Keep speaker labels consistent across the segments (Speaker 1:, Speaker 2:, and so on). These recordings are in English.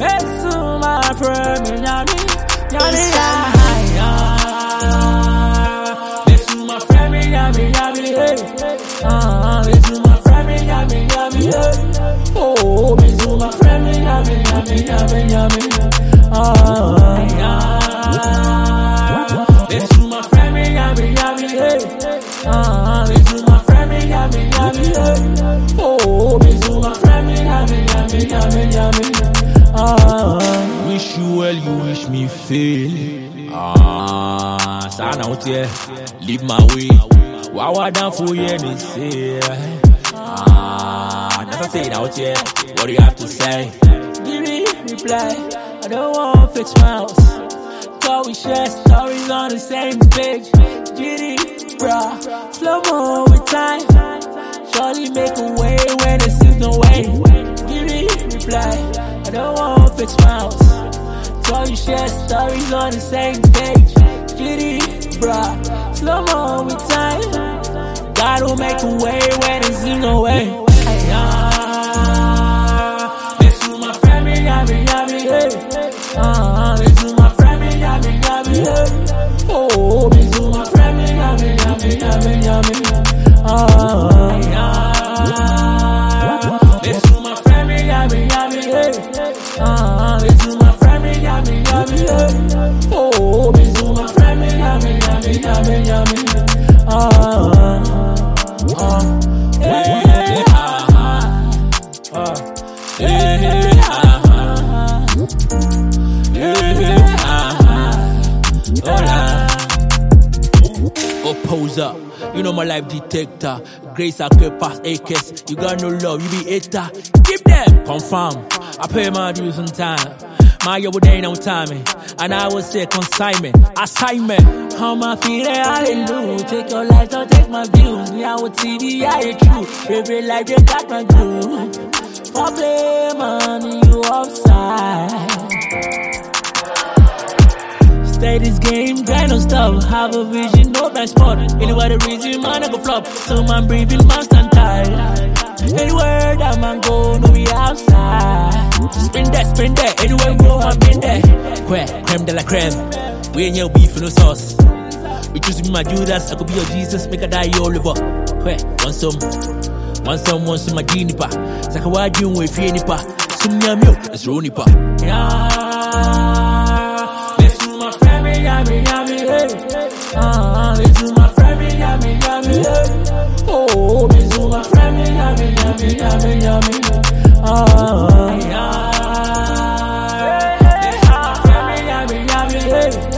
Speaker 1: It's ah, my prayer, me nyami, nyami ya. It's my prayer, me nyami, nyami hey. Ah, it's my prayer, me nyami, nyami hey. Oh, it's my prayer, me nyami, nyami, nyami, nyami. Ah, yeah. It's my me nyami, nyami hey. Ah, it's my prayer, me nyami, nyami hey. Oh, it's my prayer, me. Ah,
Speaker 2: Wish you well, you wish me fail. Ah, sana out here, leave my way. Wow, I down for you and say. Ah, never say it out here. What do you have to say?
Speaker 1: give me reply. I don't want fake smiles. Thought we share stories on the same page. GD, bruh, slow mo with time. Surely make a way when it seems no way. Give me reply. I don't want fake smiles. Thought you share stories on the same page. GD, bruh, slow mo with time. God will make a way when seems no way.
Speaker 2: Up. You know my life detector. Grace I could pass AKs. You got no love, you be hater. Keep them. Confirm. I pay my dues on time. My yo day no timing. And I will say consignment. Assignment.
Speaker 1: How my feet hallelujah. Take your life, don't take my views. Me, I would TV, I ain't true. Every life, they got my groove. For play money, you offside. Stay this game, grind don't stop. Have a vision, no blind spot. Anyway, the reason, man, I go flop. So, man, breathing, man, stand tight. Anywhere that man go, no, we outside.
Speaker 2: Spin that, spin that. Anywhere we go, man, been there. Creme, creme de la creme. We ain't your beef, in no sauce. We choose me my Judas, I could be your Jesus, make a die all over. Where, want some? Want some, want some, my genie pa. Wa jun we fie nipa. Sum nya milk, it's nipa.
Speaker 1: Yeah, miss you, my hey. Ah, you, yummy, hey. Oh, you. Ah, yeah, you, hey. Ah, you, hey.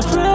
Speaker 1: Yummy.